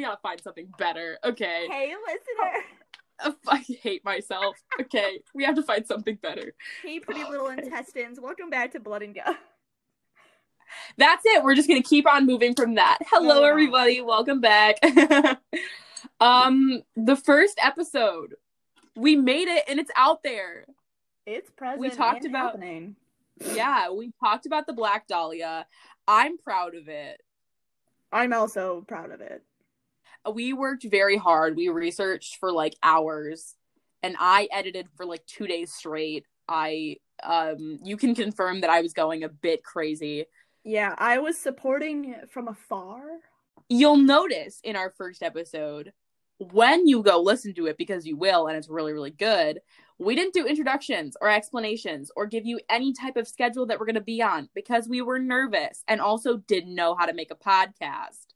We gotta find something better. Okay. Hey, listener. I hate myself. Okay, we have to find something better. Hey, pretty little intestines. Welcome back to Blood and Go. That's it. We're just gonna keep on moving from that. Hello, everybody. Welcome back. um, the first episode, we made it, and it's out there. It's present. We talked about- happening. Yeah, we talked about the Black Dahlia. I'm proud of it. I'm also proud of it. We worked very hard. We researched for like hours and I edited for like 2 days straight. I um you can confirm that I was going a bit crazy. Yeah, I was supporting from afar. You'll notice in our first episode when you go listen to it because you will and it's really really good. We didn't do introductions or explanations or give you any type of schedule that we're going to be on because we were nervous and also didn't know how to make a podcast.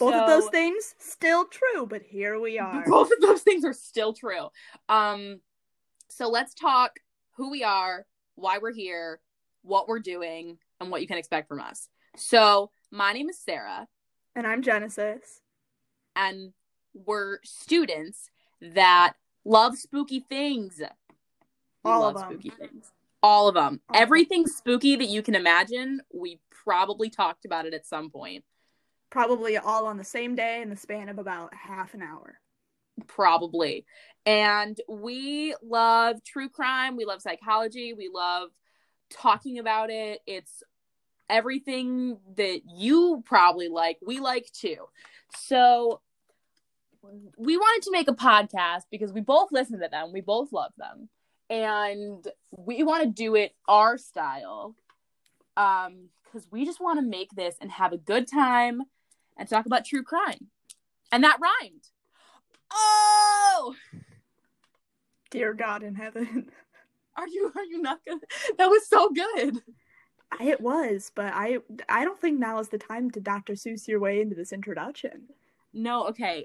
Both of those things still true, but here we are. both of those things are still true. Um so let's talk who we are why we're here what we're doing and what you can expect from us. So my name is sarah. And I'm Genesis. and we're students that love spooky things. We All love of 'em. spooky things. All of them. All everything spooky that you can imagine we probably talked about it at some point Probably all on the same day in the span of about half an hour. probably. And we love true crime, we love psychology, we love talking about it. It's everything that you probably like, we like too. So we wanted to make a podcast because we both listen to them, we both love them. And we want to do it our style. Um cuz we just want to make this and have a good time and talk about true crime. And that rhymed. Oh, Dear God in heaven. are you are you not gonna? That was so good. It was, but I I don't think now is the time to Dr. Seuss your way into this introduction. No, okay,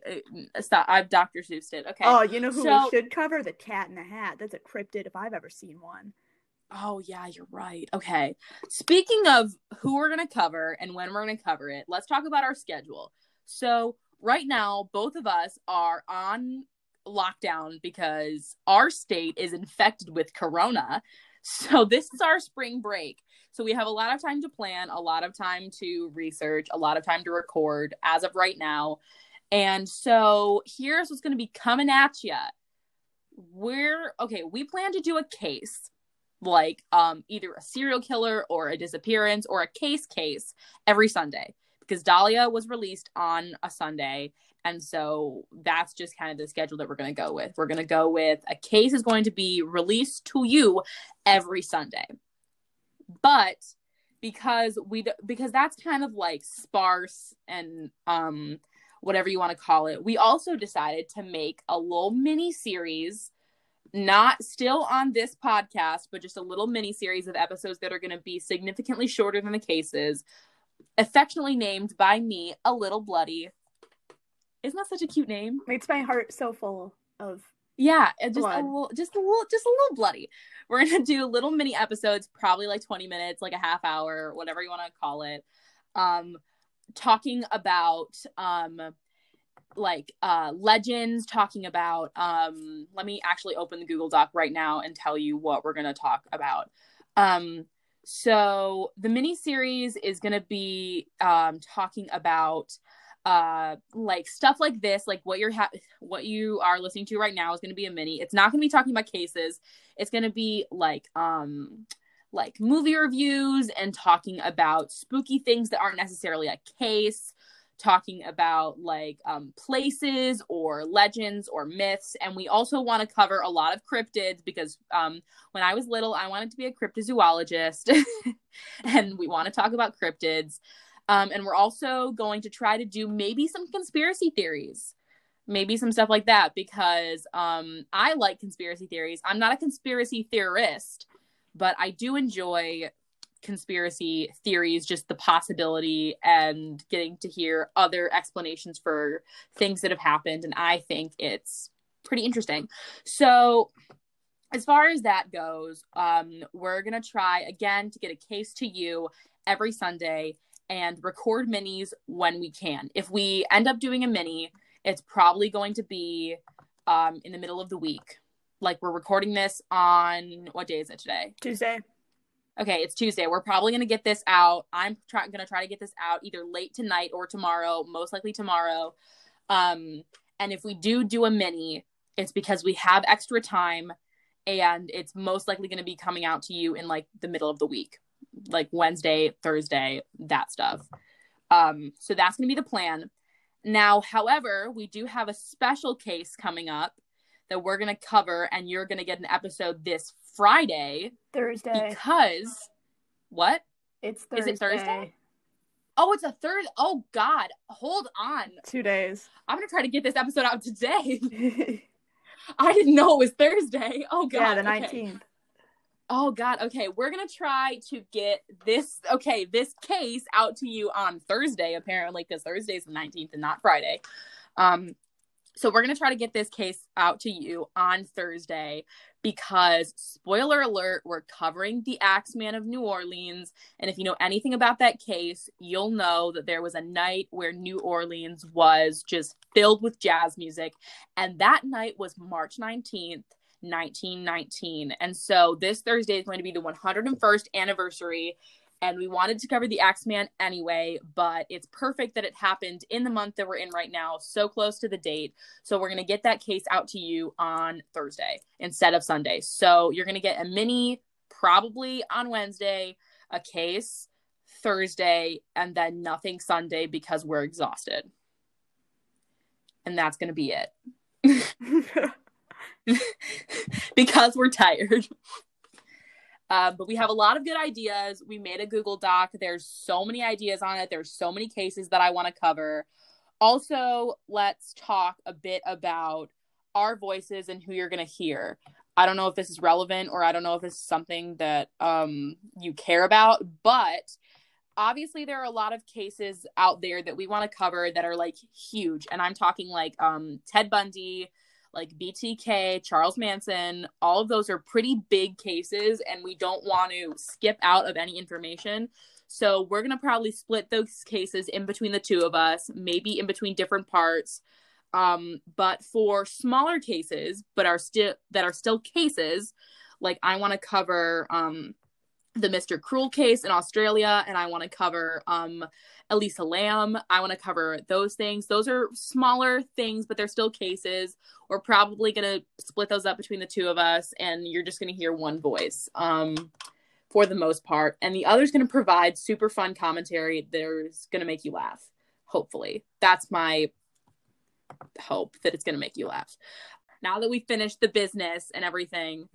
uh, stop. I've Dr. Seussed it. Okay. Oh, you know who So- we should cover? The Cat in the Hat. That's a cryptid if I've ever seen one. Oh yeah, you're right. Okay. Speaking of who we're gonna cover and when we're gonna cover it, let's talk about our schedule. So right now, both of us are on lockdown because our state is infected with corona. So this is our spring break. So we have a lot of time to plan, a lot of time to research, a lot of time to record as of right now. And so here's what's going to be coming at you. We're okay, we plan to do a case like um either a serial killer or a disappearance or a case case every Sunday because Dahlia was released on a Sunday and so that's just kind of the schedule that we're going to go with. We're going to go with a case is going to be released to you every Sunday. But because we because that's kind of like sparse and um whatever you want to call it. We also decided to make a little mini series not still on this podcast, but just a little mini series of episodes that are going to be significantly shorter than the cases, affectionately named by me, A Little Bloody. Isn't that such a cute name? Makes my heart so full of Yeah, just Blood. a little, just a little, just a little bloody. We're gonna do little mini episodes, probably like twenty minutes, like a half hour, whatever you want to call it, um, talking about um, like uh, legends, talking about um. Let me actually open the Google Doc right now and tell you what we're gonna talk about. Um, so the mini series is gonna be um talking about uh like stuff like this like what you're ha- what you are listening to right now is going to be a mini it's not going to be talking about cases it's going to be like um like movie reviews and talking about spooky things that aren't necessarily a case talking about like um places or legends or myths and we also want to cover a lot of cryptids because um when i was little i wanted to be a cryptozoologist and we want to talk about cryptids um, and we're also going to try to do maybe some conspiracy theories, maybe some stuff like that, because um, I like conspiracy theories. I'm not a conspiracy theorist, but I do enjoy conspiracy theories, just the possibility and getting to hear other explanations for things that have happened. And I think it's pretty interesting. So as far as that goes, um, we're gonna try again to get a case to you every Sunday and record minis when we can. If we end up doing a mini, it's probably going to be um, in the middle of the week. Like we're recording this on what day is it today? Tuesday. Okay, it's Tuesday. We're probably going to get this out. I'm try- going to try to get this out either late tonight or tomorrow, most likely tomorrow. Um, and if we do do a mini, it's because we have extra time and it's most likely going to be coming out to you in like the middle of the week, like Wednesday, Thursday, that stuff. Um, so that's going to be the plan. Now, however, we do have a special case coming up that we're going to cover, and you're going to get an episode this Friday. Thursday. Because what? It's Thursday. Is it Thursday? Oh, it's a third. Oh God, hold on. Two days. I'm gonna try to get this episode out today. I didn't know it was Thursday. Oh God. yeah, the okay. nineteenth. Oh God. Okay, we're gonna try to get this. Okay, this case out to you on Thursday, apparently, because Thursday's the 19th and not Friday. Um, so we're gonna try to get this case out to you on Thursday because spoiler alert, we're covering the Axeman of New Orleans, and if you know anything about that case, you'll know that there was a night where New Orleans was just filled with jazz music, and that night was March 19th. 1919. And so this Thursday is going to be the 101st anniversary. And we wanted to cover the Axeman anyway, but it's perfect that it happened in the month that we're in right now, so close to the date. So we're going to get that case out to you on Thursday instead of Sunday. So you're going to get a mini probably on Wednesday, a case Thursday, and then nothing Sunday because we're exhausted. And that's going to be it. because we're tired. Uh, but we have a lot of good ideas. We made a Google Doc. There's so many ideas on it. There's so many cases that I want to cover. Also, let's talk a bit about our voices and who you're going to hear. I don't know if this is relevant or I don't know if this is something that um, you care about, but obviously there are a lot of cases out there that we want to cover that are like huge. And I'm talking like um, Ted Bundy, like BTK, Charles Manson, all of those are pretty big cases, and we don't want to skip out of any information. So we're gonna probably split those cases in between the two of us, maybe in between different parts. Um, but for smaller cases, but are still that are still cases, like I want to cover um the Mr. Cruel case in Australia, and I want to cover um, Elisa Lam. I want to cover those things. Those are smaller things, but they're still cases. We're probably going to split those up between the two of us, and you're just going to hear one voice um, for the most part. And the other's going to provide super fun commentary that's going to make you laugh, hopefully. That's my hope that it's going to make you laugh. Now that we've finished the business and everything,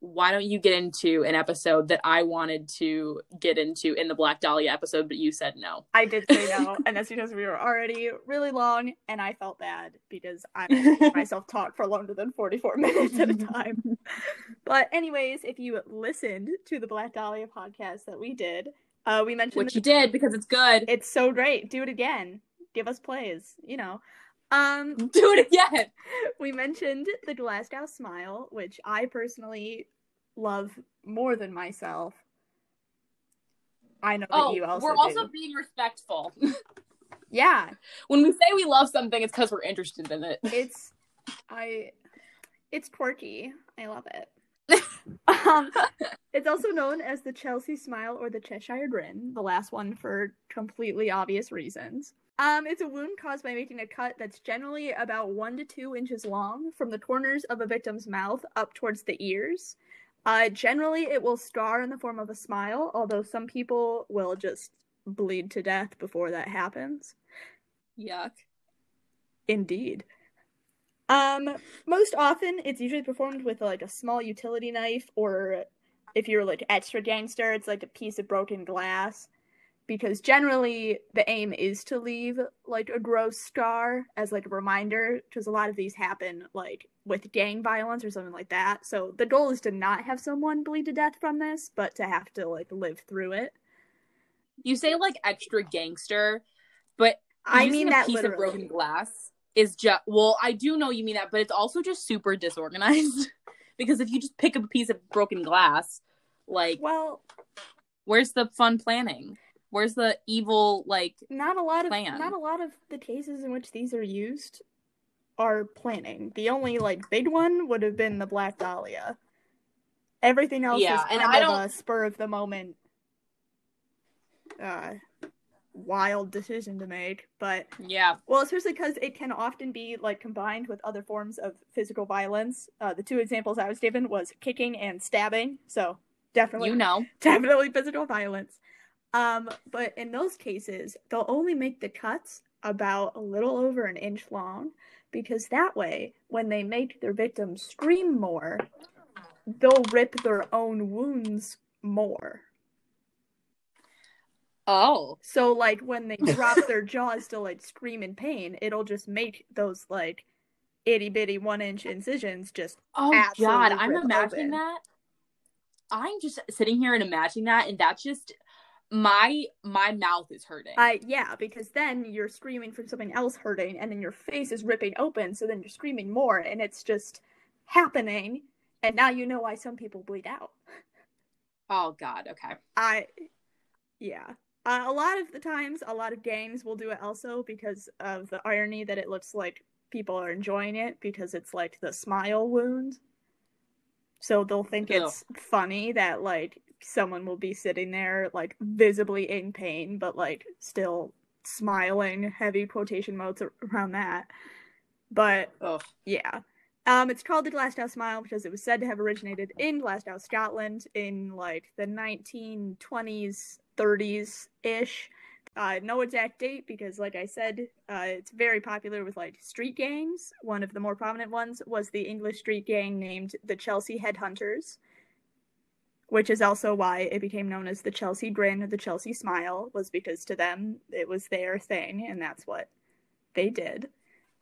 why don't you get into an episode that I wanted to get into in the Black Dahlia episode, but you said no? I did say no, and that's because we were already really long, and I felt bad because I myself talk for longer than 44 minutes at a time. but, anyways, if you listened to the Black Dahlia podcast that we did, uh, we mentioned Which you did because it's good. It's so great. Do it again. Give us plays, you know. Um, do it again. We mentioned the Glasgow Smile, which I personally love more than myself. I know oh, that you also. We're do. also being respectful. yeah. When we say we love something, it's because we're interested in it. It's, I, it's quirky. I love it. um, it's also known as the Chelsea Smile or the Cheshire Grin, the last one for completely obvious reasons. Um, it's a wound caused by making a cut that's generally about one to two inches long from the corners of a victim's mouth up towards the ears. Uh, generally, it will scar in the form of a smile, although some people will just bleed to death before that happens. Yuck. Indeed. Um, most often, it's usually performed with like a small utility knife, or if you're like extra gangster, it's like a piece of broken glass because generally the aim is to leave like a gross scar as like a reminder because a lot of these happen like with gang violence or something like that so the goal is to not have someone bleed to death from this but to have to like live through it you say like extra gangster but i mean a that piece literally. of broken glass is just well i do know you mean that but it's also just super disorganized because if you just pick up a piece of broken glass, like Well, where's the fun planning? Where's the evil like not a lot of not a lot of the cases in which these are used are planning. The only like big one would have been the Black Dahlia. Everything else Yeah, is and kind I of don't- a spur of the moment uh wild decision to make, but yeah. well, especially because it can often be like combined with other forms of physical violence. Uh, the two examples I was given was kicking and stabbing, so definitely You know. definitely physical violence. Um, but in those cases, they'll only make the cuts about a little over an inch long because that way, when they make their victims scream more, they'll rip their own wounds more. Oh. So, like, when they drop their jaws to like scream in pain, it'll just make those like itty bitty one inch incisions just Oh god, I'm imagining open. that. I'm just sitting here and imagining that and that's just my my mouth is hurting. I yeah, because then you're screaming from something else hurting, and then your face is ripping open, so then you're screaming more, and it's just happening. And now you know why some people bleed out. oh god, okay. I, yeah, uh, a lot of the times, a lot of games will do it also because of the irony that it looks like people are enjoying it because it's like the smile wound. So they'll think Ugh. it's funny that like someone will be sitting there like visibly in pain, but like still smiling. Heavy quotation marks around that. But Ugh. yeah. Um, it's called the Glasgow Smile because it was said to have originated in Glasgow, Scotland, in like the 1920s, 30s ish. Uh, no exact date because, like I said, uh, it's very popular with like street gangs. One of the more prominent ones was the English street gang named the Chelsea Headhunters, which is also why it became known as the Chelsea Grin or the Chelsea Smile, was because to them it was their thing and that's what they did.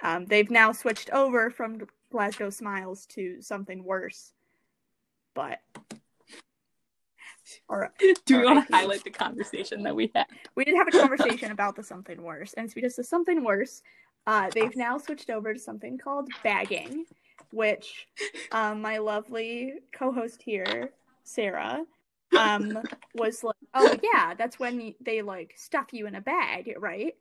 Um, they've now switched over from Glasgow Smiles to something worse. But right, Do we want to highlight the conversation that we had? we did have a conversation about the something worse, and it's because the something worse. Uh, they've now switched over to something called bagging, which um, my lovely co-host here, Sarah, um, was like, "Oh yeah, that's when they like stuff you in a bag, right?"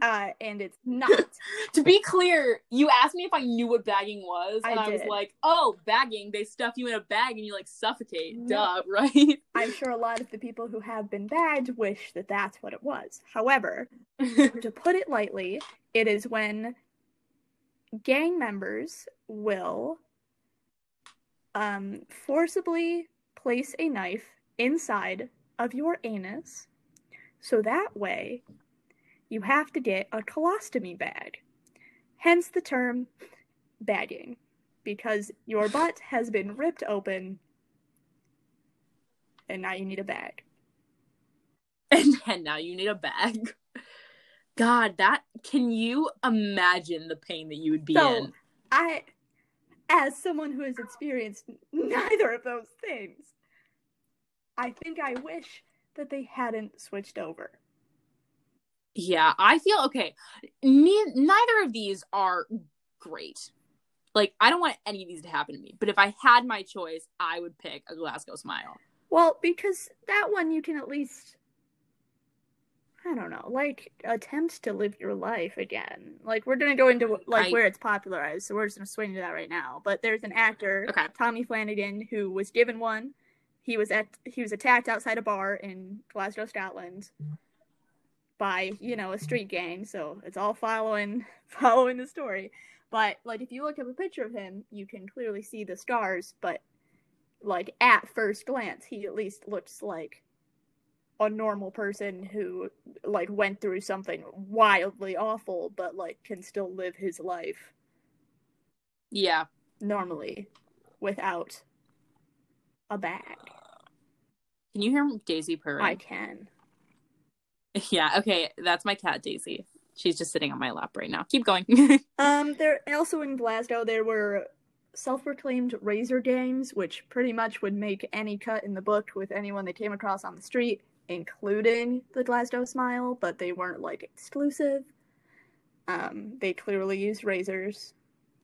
Uh, and it's not. To be clear, you asked me if I knew what bagging was, and I, was like, "Oh, bagging. They stuff you in a bag and you like suffocate." No. Duh, right? I'm sure a lot of the people who have been bagged wish that that's what it was. However, to put it lightly, it is when gang members will um, forcibly place a knife inside of your anus, so that way you have to get a colostomy bag. Hence the term bagging, because your butt has been ripped open and now you need a bag. and, and now you need a bag. God, that can you imagine the pain that you would be So, in? I, as someone who has experienced neither of those things, I think I wish that they hadn't switched over. Yeah, I feel okay. Ne- neither of these are great. Like, I don't want any of these to happen to me. But if I had my choice, I would pick a Glasgow Smile. Well, because that one you can at least, I don't know, like attempt to live your life again. Like we're gonna go into mm, like I- where it's popularized, so we're just gonna swing to that right now. But there's an actor, Okay. Tommy Flanagan, who was given one. He was at he was attacked outside a bar in Glasgow, Scotland, by you know a street gang. So it's all following following the story. But like if you look up a picture of him, you can clearly see the scars. But like at first glance, he at least looks like a normal person who like went through something wildly awful, but like can still live his life Yeah. normally without a bag. Can you hear Daisy purring? I can. Yeah, okay. That's my cat, Daisy. She's just sitting on my lap right now. Keep going. Um, there also in Glasgow there were self-proclaimed razor gangs, which pretty much would make any cut in the book with anyone they came across on the street, including the Glasgow Smile, but they weren't like exclusive. Um, they clearly used razors,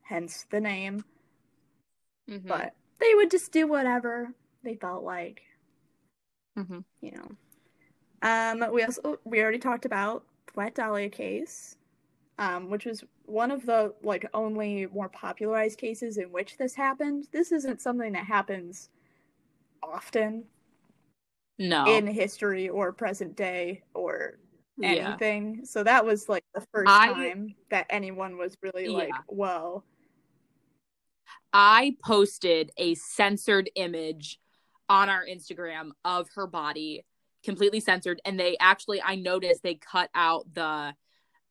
hence the name. Mhm. But they would just do whatever they felt like. Mm-hmm. You know. Um, we also we already talked about the Wet Dahlia case, um, which was one of the like only more popularized cases in which this happened. This isn't something that happens often No. in history or present day or Yeah. anything. So that was like the first I- time that anyone was really like, whoa. I posted a censored image on our Instagram of her body, completely censored. And they actually, I noticed they cut out the,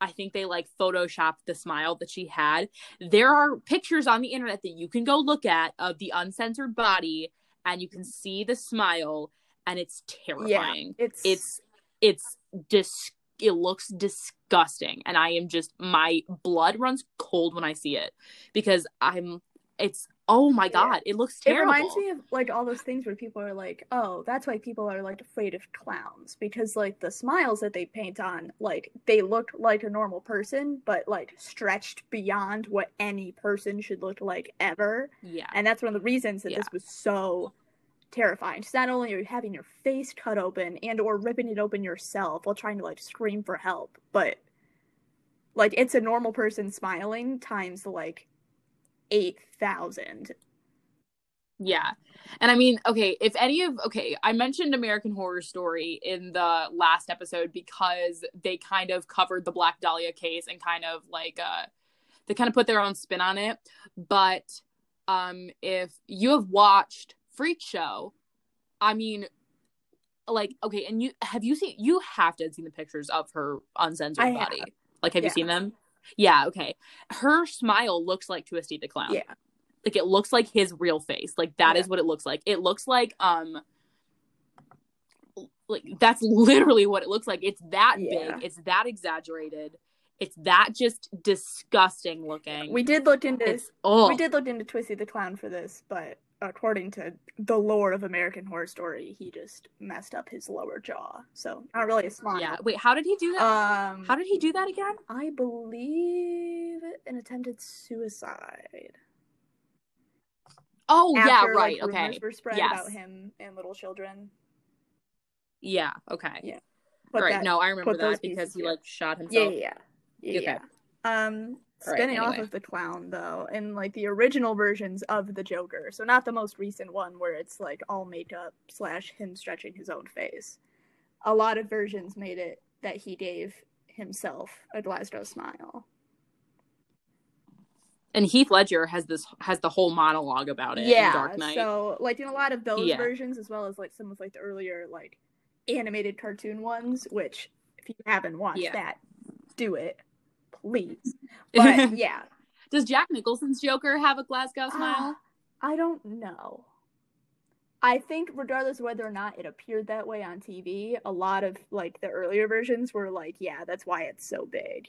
I think they like photoshopped the smile that she had. There are pictures on the internet that you can go look at of the uncensored body, and you can see the smile, and it's terrifying. It's It's, it's dis. It looks disgusting, and I am just my blood runs cold when I see it because I'm. It's oh my Yeah. god, it looks terrifying. it reminds me of like all those things where people are like, oh, that's why people are like afraid of clowns because like the smiles that they paint on, like they look like a normal person, but like stretched beyond what any person should look like ever. yeah, And that's one of the reasons that Yeah. this was so terrifying. Because not only are you having your face cut open and or ripping it open yourself while trying to like scream for help, but like it's a normal person smiling times like eight thousand. Yeah. And I mean, okay, if any of okay, I mentioned American Horror Story in the last episode because they kind of covered the Black Dahlia case and kind of like uh they kind of put their own spin on it. But um if you have watched Freak Show, I mean like okay, and you have you seen you have to have seen the pictures of her uncensored I have. body. Like have you seen them? Yeah, okay. Her smile looks like Twisty the Clown Yeah. like it looks like his real face like that is Yeah. what it looks like it looks like um like that's literally what it looks like it's that Yeah. big it's that exaggerated it's that just disgusting looking We did look into it's oh we did look into Twisty the Clown for this, but according to the lore of American Horror Story, he just messed up his lower jaw. So not really a smile. yeah wait how did he do that Um how did he do that again I believe an attempted suicide. oh yeah right like, okay rumors were spread Yes. about him and little children. yeah okay Yeah. Put right that- no i remember that because he like shot Yeah, himself yeah, yeah. yeah, Okay. yeah. Um, All right, spinning off anyway. of the clown though, in like the original versions of the Joker, so not the most recent one where it's like all makeup slash him stretching his own face. A lot of versions made it that he gave himself a Glasgow smile. and heath ledger has this has the whole monologue about it in yeah, dark knight so like in a lot of those Yeah. versions, as well as like some of like the earlier like animated cartoon ones, which if you haven't watched Yeah. that, do it, please. But yeah, Does Jack Nicholson's Joker have a Glasgow smile? Ah, I don't know. I think regardless of whether or not it appeared that way on TV, a lot of like the earlier versions were like, yeah, that's why it's so big.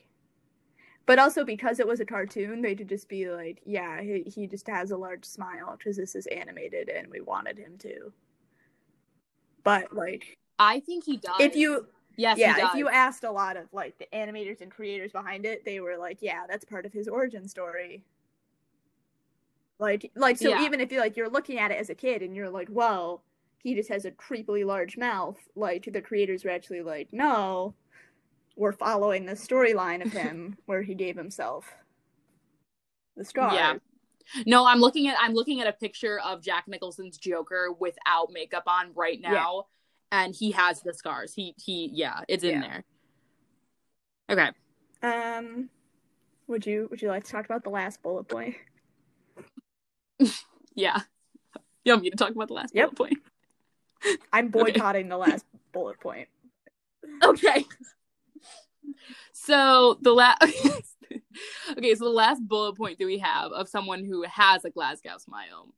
But also because it was a cartoon, they could just be like, yeah, he, he just has a large smile because this is animated and we wanted him to. But like, I think he does. if you yes, yeah, if you asked a lot of like the animators and creators behind it, they were like, yeah, that's part of his origin story. Like, like so Yeah. even if you like you're looking at it as a kid and you're like, well, he just has a creepily large mouth. Like the creators were actually like, no, we're following the storyline of him where he gave himself the scars. Yeah. no, I'm looking at I'm looking at a picture of Jack Nicholson's Joker without makeup on right Yeah. And he has the scars. He he yeah, it's in Yeah. there. Okay. Um, would you would you like to talk about the last bullet point? Yeah. You want me to talk about the last Yep. bullet point? I'm boycotting the last bullet point. Okay. So the last Okay, so the last bullet point that we have of someone who has a Glasgow smile.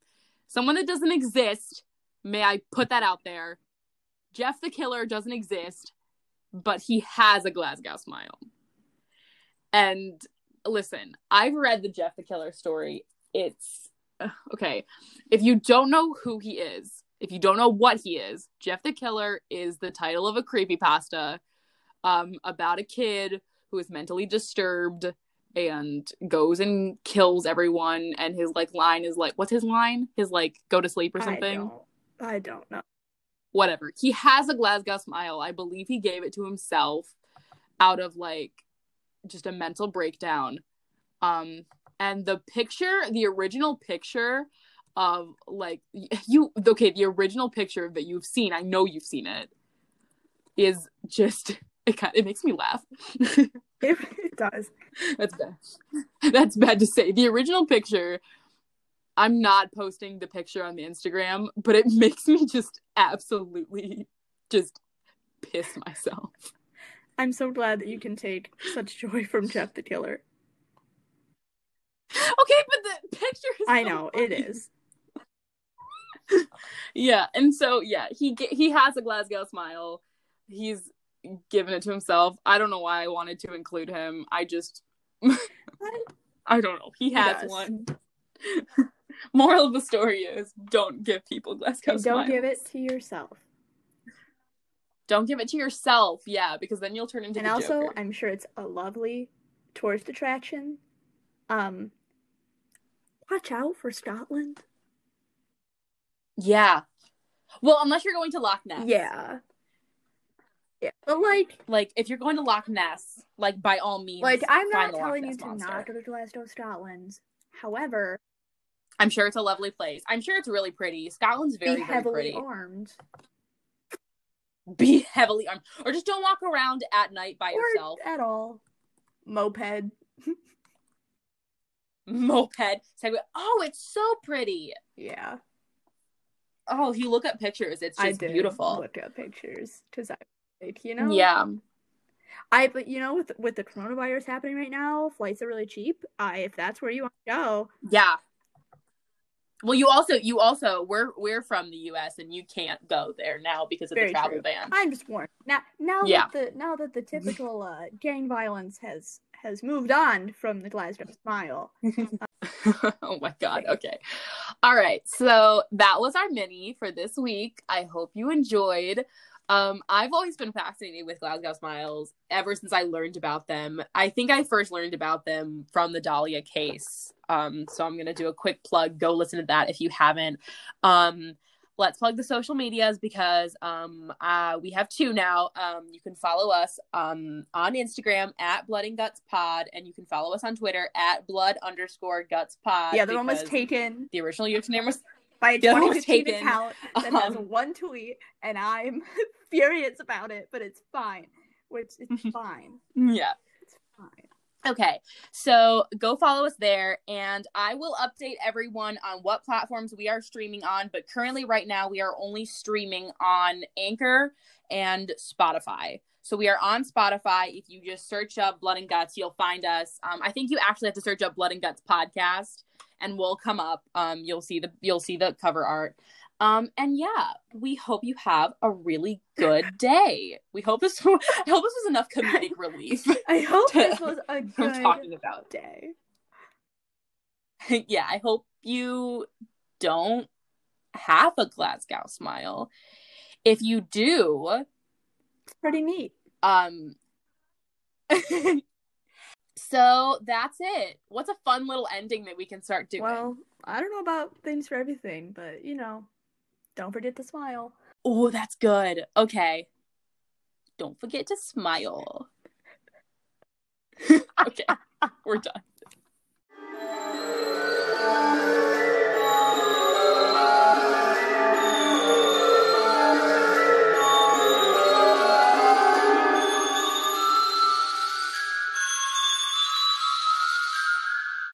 Someone that doesn't exist, may I put that out there. Jeff the Killer doesn't exist, but he has a Glasgow smile. And listen, I've read the Jeff the Killer story. It's okay. If you don't know who he is, if you don't know what he is, Jeff the Killer is the title of a creepypasta um, about a kid who is mentally disturbed and goes and kills everyone and his like line is like what's his line his like go to sleep or something I don't, I don't know. Whatever. He has a glasgow smile. I believe he gave it to himself out of like just a mental breakdown. Um and the picture the original picture of like you okay the original picture that you've seen i know you've seen it is just it kind it makes me laugh. It, it does. that's bad. That's bad to say. The original picture i'm not posting the picture on the instagram but it makes me just absolutely just piss myself. I'm so glad that you can take such joy from Jeff the Killer. okay but the picture is I know funny. it is. yeah and so yeah he he has a glasgow smile. He's given it to himself. I don't know why i wanted to include him. I just i don't know. He has one moral of the story is don't give people glasgow And don't give it to yourself. don't give it to yourself yeah because then you'll turn into and also, Joker. I'm sure it's a lovely tourist attraction. Um, watch out for Scotland. yeah well unless you're going to loch ness Yeah. Yeah, but like, like if you're going to loch ness like by all means like I'm not telling you to monster. not go to Glasgow, Scotland. However, i'm sure it's a lovely place. I'm sure it's really pretty. Scotland's very be very heavily pretty. armed. Be heavily armed. Or just don't walk around at night by or yourself. at all. Moped. moped. Segway oh it's so pretty. Yeah, oh if you look at pictures it's just beautiful. look at pictures because I, like, you know, yeah. I but you know with with the coronavirus happening right now, flights are really cheap. I if that's where you want to go, yeah well you also you also we're we're from the us and you can't go there now because of Very the travel true. ban I'm just warned. Now now Yeah. that the now that the typical uh, gang violence has has moved on from the Glasgow Smile. oh my god okay all right so that was our mini for this week i hope you enjoyed um i've always been fascinated with glasgow smiles ever since i learned about them i think i first learned about them from the dahlia case um so i'm gonna do a quick plug go listen to that if you haven't um let's plug the social medias because um uh we have two now um you can follow us um on instagram at blood and guts pod and you can follow us on twitter at blood underscore guts pod yeah, the one was taken the original username was by a the other one was 2015 account that has Um, one tweet, and I'm furious about it, but it's fine. Which it's fine. yeah. Okay, so go follow us there, and I will update everyone on what platforms we are streaming on. But currently, right now, we are only streaming on Anchor and Spotify. So we are on Spotify. If you just search up Blood and Guts, you'll find us. Um, I think you actually have to search up Blood and Guts podcast, and we'll come up. Um, you'll see the you'll see the cover art. Um, and yeah, we hope you have a really good day. We hope this I hope this was enough comedic relief I hope To- this was a good talking about day. yeah, I hope you don't have a Glasgow smile. If you do, It's pretty neat. um so that's it. What's a fun little ending that we can start doing? Well, I don't know about things for everything, but you know, don't forget to smile. Oh, that's good. Okay. Don't forget to smile. okay, we're done.